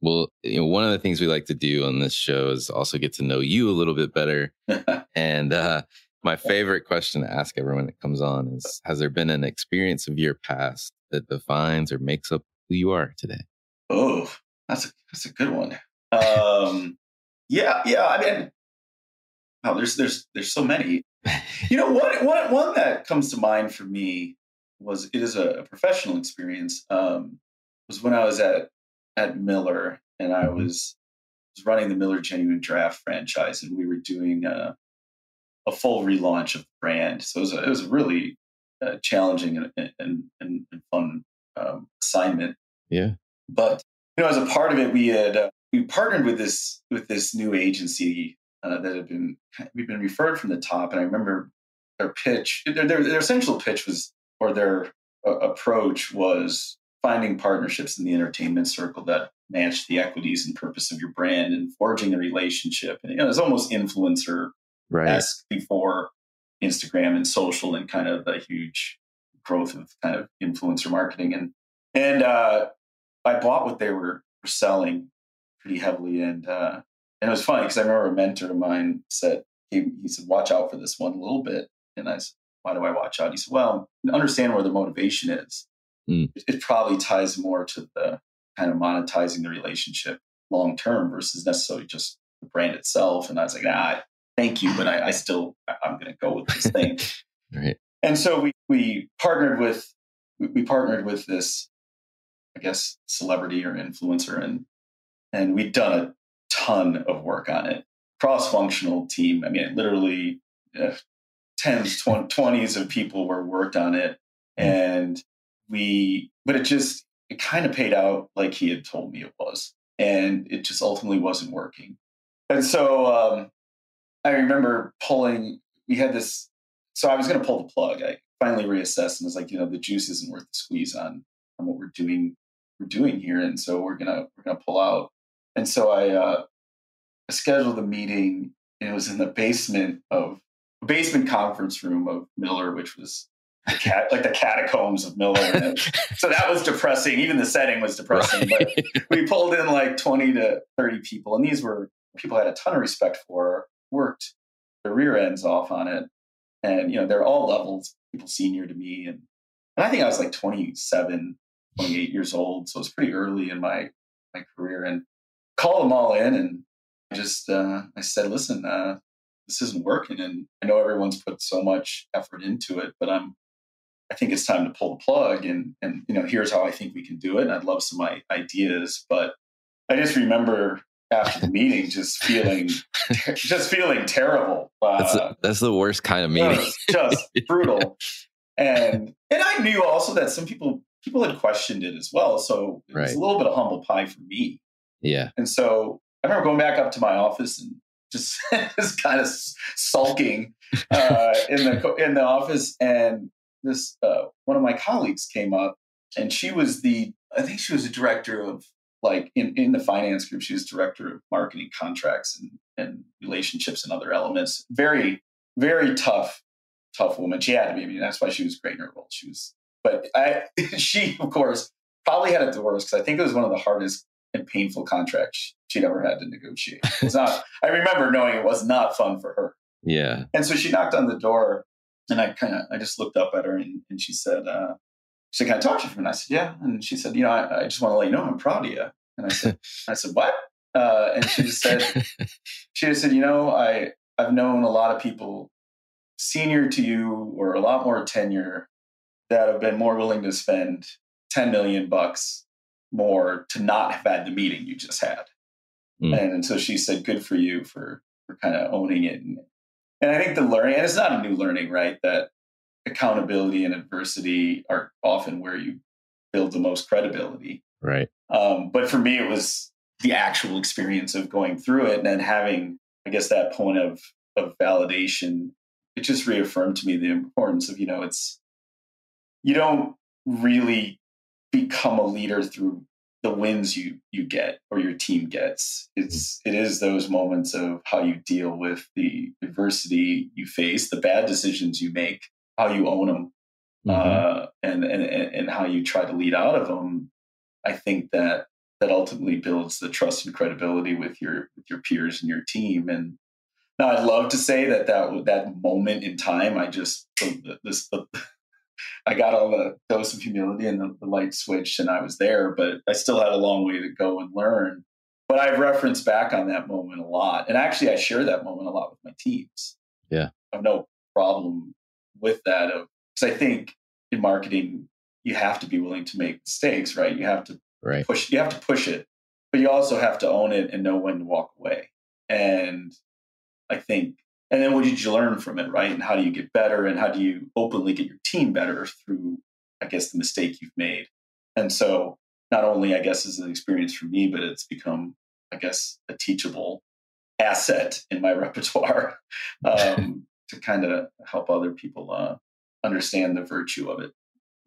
Well you know one of the things we like to do on this show is also get to know you a little bit better. <laughs> And uh my favorite question to ask everyone that comes on is has there been an experience of your past that defines or makes up who you are today? Oh that's a that's a good one. <laughs> Um, yeah, yeah. I mean, wow, there's there's there's so many. You know, one one one that comes to mind for me was it is a, professional experience. Um, was when I was at at Miller and I mm-hmm. was was running the Miller Genuine Draft franchise, and we were doing a, a full relaunch of the brand. So it was a, it was a really uh, challenging and, and, and, and fun um, assignment. Yeah. But you know, as a part of it, we had uh, we partnered with this with this new agency uh, that had been we've been referred from the top, and I remember their pitch, their, their, their essential pitch was or their uh, approach was finding partnerships in the entertainment circle that match the equities and purpose of your brand and forging a relationship. And you know, it's almost influencer right before Instagram and social and kind of the huge growth of kind of influencer marketing. And and uh, I bought what they were selling pretty heavily. And uh, and it was funny because I remember a mentor of mine said he, he said, "Watch out for this one a little bit." And I said, "Why do I watch out?" He said, "Well, understand where the motivation is. Mm. It, it probably ties more to the kind of monetizing the relationship long term versus necessarily just the brand itself." And I was like, "Ah, thank you, but I, I still I'm going to go with this thing." <laughs> right. And so we we partnered with we partnered with this, I guess, celebrity or influencer, and and we'd done a ton of work on it. Cross functional team. I mean, literally uh, tens, twenties of people were worked on it, and we. But it just it kind of paid out like he had told me it was, and it just ultimately wasn't working. And so um, I remember pulling. We had this. So I was going to pull the plug. I finally reassessed and was like, you know, the juice isn't worth the squeeze on on what we're doing we're doing here, and so we're gonna we're gonna pull out. And so I, uh, I scheduled a meeting. And it was in the basement of basement conference room of Miller, which was the cat, like the catacombs of Miller. so that was depressing. Even the setting was depressing. Right. But <laughs> we pulled in like 20 to 30 people. And these were people I had a ton of respect for, worked their rear ends off on it. And, you know, they're all levels, people senior to me. And, and I think I was like 27, 28 years old. So it's pretty early in my, my career and called them all in. And I just, uh, I said, listen, uh, this isn't working. And I know everyone's put so much effort into it, but I'm, I think it's time to pull the plug and, and, you know, here's how I think we can do it. And I'd love some ideas, but I just remember after the meeting just feeling, just feeling terrible. Uh, that's, the, that's the worst kind of meeting. just <laughs> brutal. And, and I knew also that some people, people had questioned it as well. So it was a little bit of humble pie for me. Yeah. And so I remember going back up to my office and just, <laughs> just kind of sulking uh, in the in the office, and this uh, one of my colleagues came up, and she was the I think she was a director of like in, in the finance group. She was director of marketing contracts and and relationships and other elements. Very very tough tough woman. She had to be. I mean, that's why she was great in her role. She was, but I <laughs> she of course probably had it the worst because I think it was one of the hardest and painful contracts she'd ever had to negotiate. It's not. <laughs> I remember knowing it was not fun for her. Yeah. And so she knocked on the door, and I kind of I just looked up at her, and, and she said, uh, "She said, can I talk to you?" And I said, "Yeah." And she said, "You know, I, I just want to let you know I'm proud of you." And I said, <laughs> "I said what?" Uh, and she just said, "She just said, you know, I I've known a lot of people senior to you or a lot more tenure that have been more willing to spend 10 million bucks more to not have had the meeting you just had. Mm. And, and, so she said, good for you for, for kind of owning it. And, and I think the learning, and it's not a new learning, right? That accountability and adversity are often where you build the most credibility. Right. Um, but for me, it was the actual experience of going through it and then having, I guess, that point of, of validation. It just reaffirmed to me the importance of, you know, it's, you don't really become a leader through the wins you you get or your team gets. It's it is those moments of how you deal with the adversity you face the bad decisions you make how you own them mm-hmm. uh, and, and and how you try to lead out of them i think that that ultimately builds the trust and credibility with your with your peers and your team. And now i'd love to say that that that moment in time i just this the, I got all the dose of humility and the, the light switched and I was there, but I still had a long way to go and learn. But I've referenced back on that moment a lot. And actually, I share that moment a lot with my teams. Yeah. I have no problem with that. Of Because I think in marketing, you have to be willing to make mistakes, right? You have to right. push, you have to push it, but you also have to own it and know when to walk away. And I think and then what did you learn from it right and how do you get better and how do you openly get your team better through i guess the mistake you've made and so not only i guess is an experience for me but it's become i guess a teachable asset in my <laughs> repertoire um, <laughs> to kind of help other people uh, understand the virtue of it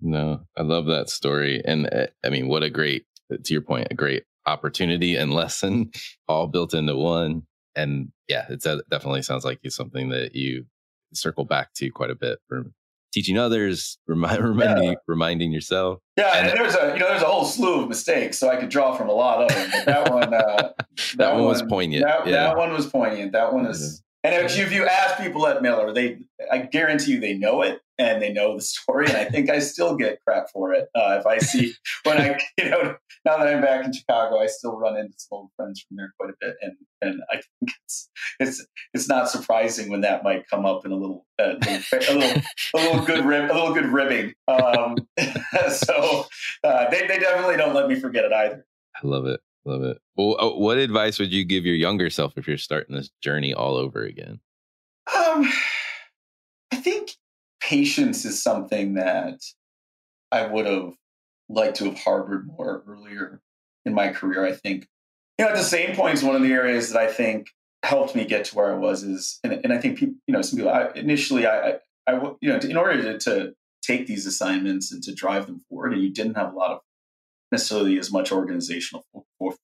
No, I love that story. And uh, I mean, what a great, to your point, a great opportunity and <laughs> lesson all built into one. And yeah, it definitely sounds like it's something that you circle back to quite a bit for teaching others, <laughs> remind, reminding, yeah. reminding yourself. Yeah, and, and, there's a you know there's a whole slew of mistakes, so I could draw from a lot of them. But that one, uh, <laughs> that, that, one was poignant. That, yeah. that, one was poignant. That one is. And if you, if you ask people at Miller, they I guarantee you they know it and they know the story. And I think I still get crap for it uh, if I see <laughs> when I you know now that I'm back in Chicago, I still run into some old friends from there quite a bit, and and I think it's it's it's not surprising when that might come up in a little uh, a little a little good <laughs> rib a little good ribbing. Um, <laughs> so uh, they they definitely don't let me forget it either. I love it. Love it. Well, uh, what advice would you give your younger self if you're starting this journey all over again? Um, patience is something that I would have liked to have harbored more earlier in my career. I think, you know, at the same points, one of the areas that I think helped me get to where I was is, and, and I think people, you know, some people, I, initially, I, I, I, you know, in order to, to take these assignments and to drive them forward, and you didn't have a lot of necessarily as much organizational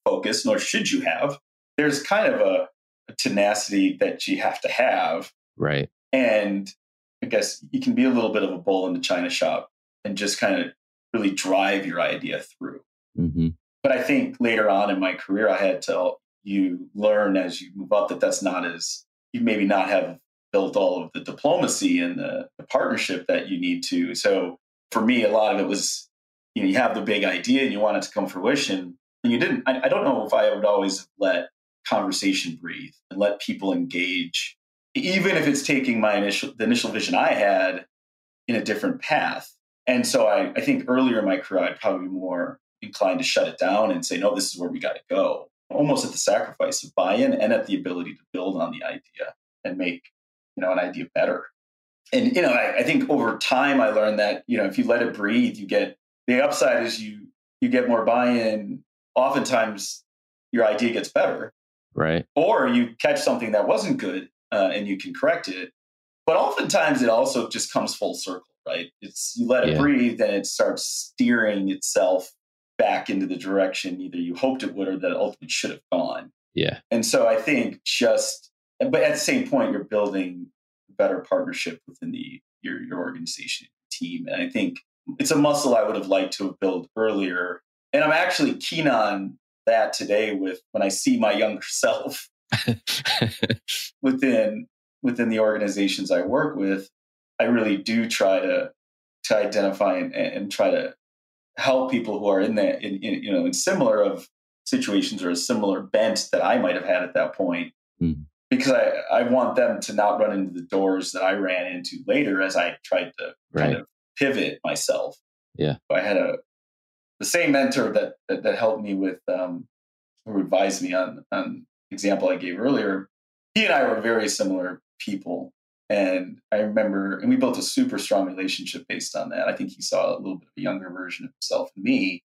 focus, nor should you have. There's kind of a, a tenacity that you have to have. Right. And I guess you can be a little bit of a bull in the china shop and just kind of really drive your idea through. Mm-hmm. But I think later on in my career, I had to you learn as you move up that that's not as you maybe not have built all of the diplomacy and the, the partnership that you need to. So for me, a lot of it was you know you have the big idea and you want it to come fruition, and you didn't. I, I don't know if I would always let conversation breathe and let people engage, even if it's taking my initial the initial vision I had in a different path. And so I, I think earlier in my career, I'd probably be more inclined to shut it down and say, no, this is where we got to go, almost at the sacrifice of buy-in and at the ability to build on the idea and make, you know, an idea better. And, you know, I, I think over time I learned that, you know, if you let it breathe, you get the upside is you you get more buy-in. Oftentimes your idea gets better. Right. Or you catch something that wasn't good uh, and you can correct it. But oftentimes it also just comes full circle right? It's you let it yeah. breathe and it starts steering itself back into the direction either you hoped it would or that it ultimately should have gone. Yeah. And so I think just but at the same point you're building a better partnership within the your your organization team. And I think it's a muscle I would have liked to have built earlier. And I'm actually keen on that today with when I see my younger <laughs> self <laughs> within within the organizations I work with I really do try to to identify and, and try to help people who are in that in, in, you know in similar of situations or a similar bent that I might have had at that point. Mm. Because I, I want them to not run into the doors that I ran into later as I tried to right. kind of pivot myself. Yeah. I had a the same mentor that that, that helped me with um, who advised me on on example I gave earlier. He and I were very similar people and I remember, and we built a super strong relationship based on that. I think he saw a little bit of a younger version of himself in me.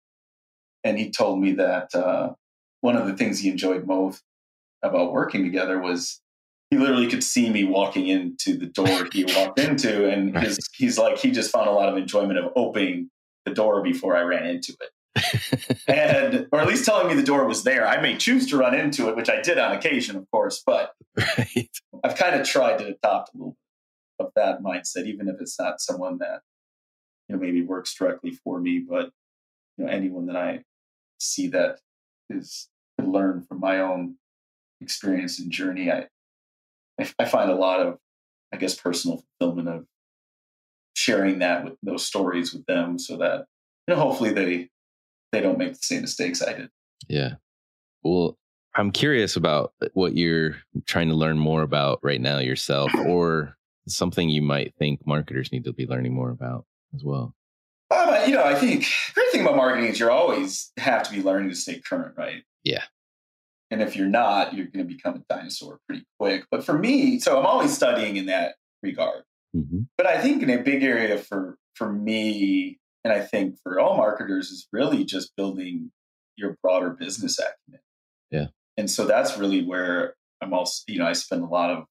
And he told me that uh, one of the things he enjoyed most about working together was he literally could see me walking into the door he <laughs> walked into. And his, he's like, he just found a lot of enjoyment of opening the door before I ran into it. And or at least telling me the door was there. I may choose to run into it, which I did on occasion, of course, but right. I've kind of tried to adopt a little bit of that mindset, even if it's not someone that you know maybe works directly for me, but you know anyone that I see that is to learn from my own experience and journey. I I find a lot of I guess personal fulfillment of sharing that with those stories with them, so that you know hopefully they they don't make the same mistakes I did. Yeah. Well, I'm curious about what you're trying to learn more about right now yourself, <clears throat> or something you might think marketers need to be learning more about as well. Um, you know, I think the great thing about marketing is you always have to be learning to stay current, right? Yeah. And if you're not, you're going to become a dinosaur pretty quick. But for me, so I'm always studying in that regard. Mm-hmm. But I think in a big area for for me and I think for all marketers is really just building your broader business acumen. Yeah. And so that's really where I'm also, you know, I spend a lot of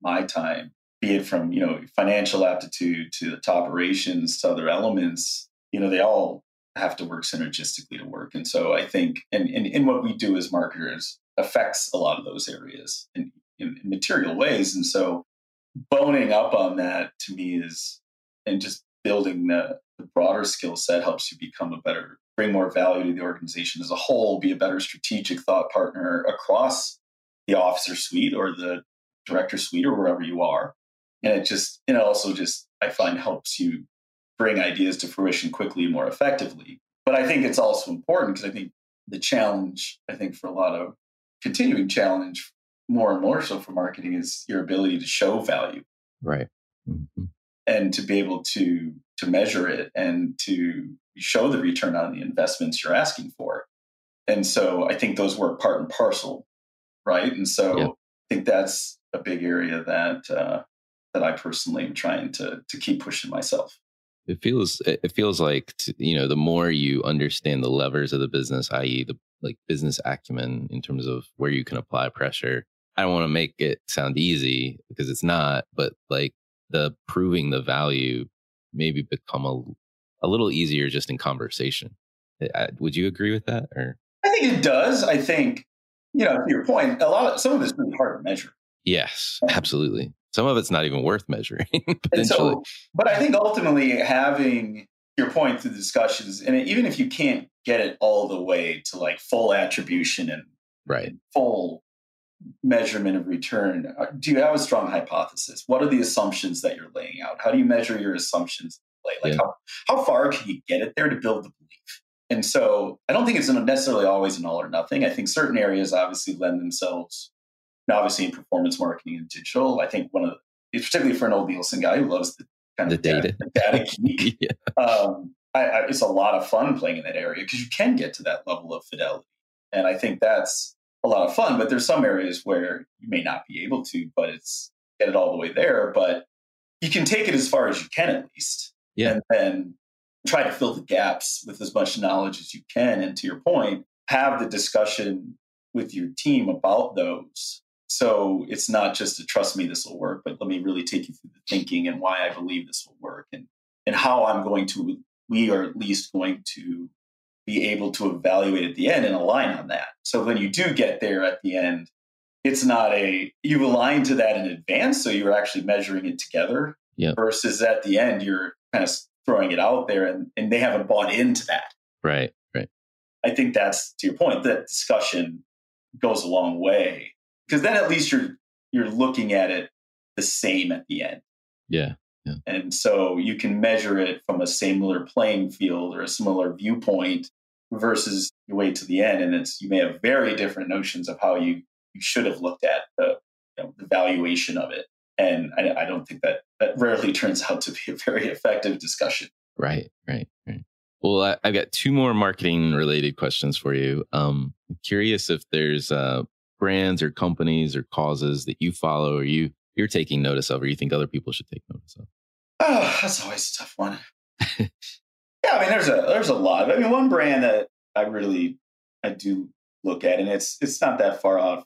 my time, be it from, you know, financial aptitude to the top operations to other elements. you know, they all have to work synergistically to work. And so I think, and, and, and what we do as marketers affects a lot of those areas in, in, in material ways. And so boning up on that to me is, and just building the, the broader skill set helps you become a better, bring more value to the organization as a whole, be a better strategic thought partner across the officer suite or the director suite or wherever you are. And it just, and it also just, I find helps you bring ideas to fruition quickly and more effectively. But I think it's also important because I think the challenge, I think for a lot of continuing challenge, more and more so for marketing, is your ability to show value. Right. Mm-hmm. And to be able to to measure it and to show the return on the investments you're asking for. And so I think those work part and parcel, right? And so I think that's a big area that uh, that I personally am trying to to keep pushing myself. It feels it feels like to, you know the more you understand the levers of the business, i.e., the like business acumen in terms of where you can apply pressure. I don't want to make it sound easy because it's not, but like the proving the value maybe become a a little easier just in conversation. Eh, would you agree with that? Or I think it does. I think you know to your point, a lot of some of it's really hard to measure. Yes, absolutely. Some of it's not even worth measuring <laughs> potentially. So, but I think ultimately having your point through the discussions, and even if you can't get it all the way to like full attribution and right full measurement of return, uh, do you have a strong hypothesis? What are the assumptions that you're laying out? How do you measure your assumptions? Like yeah. how, how far can you get it there to build the belief? And so I don't think it's necessarily always an all or nothing. I think certain areas obviously lend themselves obviously in performance marketing and digital. I think one of the, particularly for an old Nielsen guy who loves the kind the of data, data, data geek. <laughs> yeah. um, I, I, it's a lot of fun playing in that area because you can get to that level of fidelity, and I think that's a lot of fun. But there's some areas where you may not be able to, but it's get it all the way there. But you can take it as far as you can at least, yeah. and then try to fill the gaps with as much knowledge as you can. And to your point, have the discussion with your team about those so it's not just to trust me, this will work, but let me really take you through the thinking and why I believe this will work and, and how I'm going to, we are at least going to be able to evaluate at the end and align on that. So when you do get there at the end, it's not a, you align to that in advance. So you're actually measuring it together yeah. versus at the end, you're kind of throwing it out there and, and they haven't bought into that. Right. Right. I think that's to your point, that discussion goes a long way because then at least you're you're looking at it the same at the end. Yeah. Yeah. And so you can measure it from a similar playing field or a similar viewpoint versus you wait to the end and it's you may have very different notions of how you you should have looked at the, you know, the valuation of it. And I, I don't think that that rarely <laughs> turns out to be a very effective discussion. Right, right, right. Well, I, have got two more marketing related questions for you. Um, I'm curious if there's uh, brands or companies or causes that you follow or you you're taking notice of or you think other people should take notice of? Oh, that's always a tough one. <laughs> yeah, I mean, there's a there's a lot. I mean, one brand that I really I do look at, and it's it's not that far off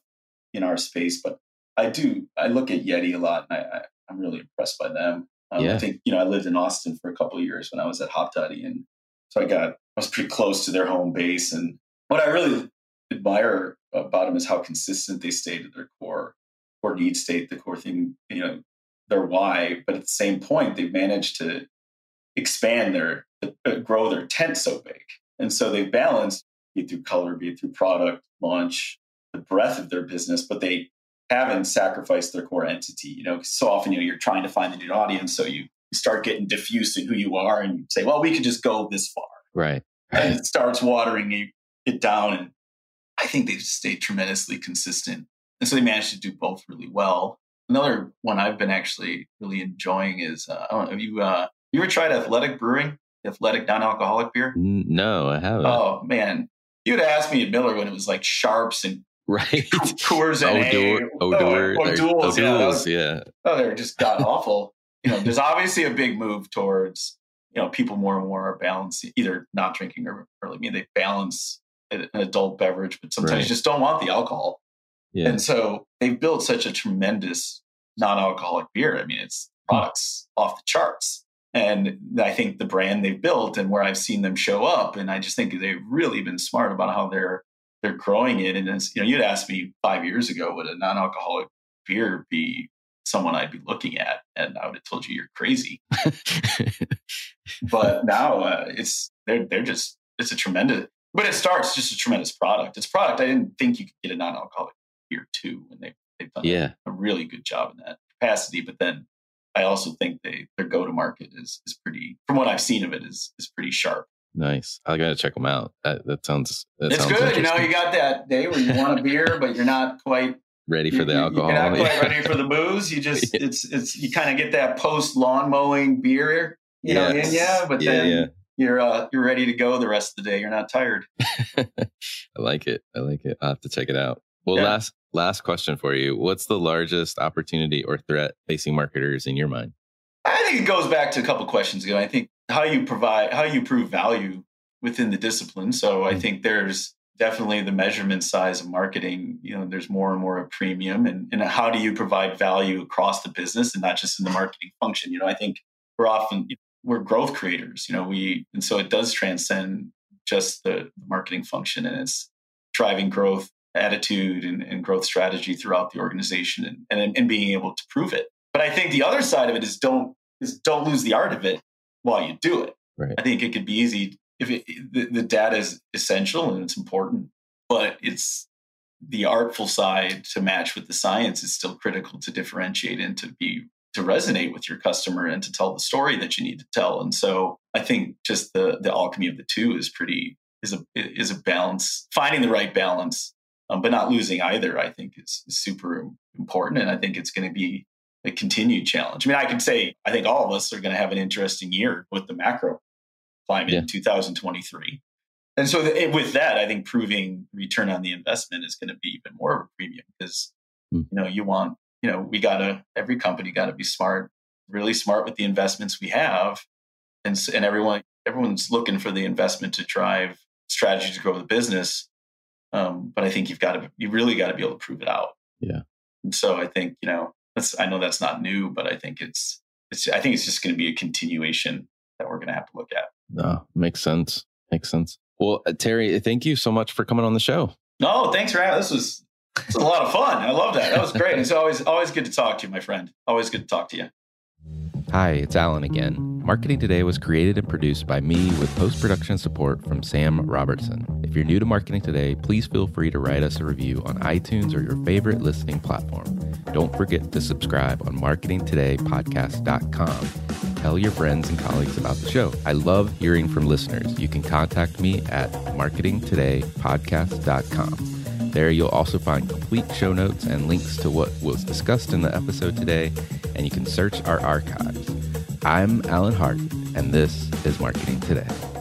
in our space, but I do I look at Yeti a lot, and I, I am really impressed by them. Um, yeah. I think you know I lived in Austin for a couple of years when I was at Hopdoddy, and so I got I was pretty close to their home base. And what I really admire about them is how consistent they stay to their core core need state, the core thing, you know, their why. But at the same point, they've managed to expand their uh, grow their tent so big, and so they balance, be it through color, be it through product launch, the breadth of their business, but they haven't sacrificed their core entity. You know, so often you know you're trying to find a new audience, so you start getting diffused in who you are, and you say, well, we could just go this far, right? right. And it starts watering it down, and I think they've stayed tremendously consistent. And so they managed to do both really well. Another one I've been actually really enjoying is uh, I don't know, have you uh, you ever tried athletic brewing, athletic non-alcoholic beer? No, I haven't. Oh man, you'd asked me at Miller when it was like Sharp's and <laughs> right Coors and O'Doul, oh, O'Douls, O'Douls, yeah, yeah. Oh, they're just god <laughs> awful. you know, there's obviously a big move towards you know people more and more are balancing either not drinking or, or I mean they balance an adult beverage, but sometimes right. you just don't want the alcohol. Yeah. And so they've built such a tremendous non-alcoholic beer. I mean, it's hmm. products off the charts. And I think the brand they've built and where I've seen them show up, and I just think they've really been smart about how they're they're growing it. And as you know, you'd asked me five years ago, would a non-alcoholic beer be someone I'd be looking at? And I would have told you you're crazy. <laughs> but now uh, it's they're they're just it's a tremendous. But it starts just a tremendous product. It's a product I didn't think you could get a non-alcoholic beer too, and they they've done yeah. a really good job in that capacity. But then I also think they their go to market is is pretty, from what I've seen of it, is is pretty sharp. Nice. I gotta check them out. That, that sounds. That it's sounds good. You know, you got that day where you want a beer, but you're not quite ready for the alcohol. You're not quite ready for the booze. You <laughs> just it's it's you kind of get that post lawn mowing beer, you know, in yeah. But Yeah, then yeah. you're uh you're ready to go the rest of the day. You're not tired. <laughs> I like it. I like it. I'll have to check it out. Well, Yeah. last last question for you. What's the largest opportunity or threat facing marketers in your mind? I think it goes back to a couple questions ago. I think how you provide, how you prove value within the discipline. So I mm-hmm. think there's definitely the measurement size of marketing. You know, there's more and more a premium, and, and how do you provide value across the business and not just in the marketing function? You know, I think we're often we're growth creators. You know, we and so it does transcend just the marketing function, and it's driving growth attitude and, and growth strategy throughout the organization, and, and and being able to prove it. But I think the other side of it is don't is don't lose the art of it while you do it. Right. I think it could be easy if it, the, the data is essential and it's important, but it's the artful side to match with the science is still critical to differentiate and to be to resonate with your customer and to tell the story that you need to tell. And so I think just the the alchemy of the two is pretty is a is a balance. Finding the right balance, um, but not losing either. I think is, is super important, and I think it's going to be a continued challenge. I mean, I can say I think all of us are going to have an interesting year with the macro climate in 2023. And so the, with that, I think proving return on the investment is going to be even more of a premium because you know you want you know we got to every company got to be smart, really smart with the investments we have, and and everyone everyone's looking for the investment to drive strategy to grow the business. Um, but I think you've got to you really got to be able to prove it out. Yeah. And so I think you know that's I know that's not new, but I think it's it's I think it's just going to be a continuation that we're going to have to look at. No, makes sense. Makes sense. Well, uh, Terry, thank you so much for coming on the show. No, thanks for having. This was this was a lot of fun. I love that. That was great. It's always always good to talk to you, my friend. Always good to talk to you. Hi, it's Alan again. Marketing Today was created and produced by me with post production support from Sam Robertson. If you're new to Marketing Today, please feel free to write us a review on iTunes or your favorite listening platform. Don't forget to subscribe on marketingtodaypodcast.com. Tell your friends and colleagues about the show. I love hearing from listeners. You can contact me at marketingtodaypodcast.com. There you'll also find complete show notes and links to what was discussed in the episode today, and you can search our archives. I'm Alan Hart, and this is Marketing Today.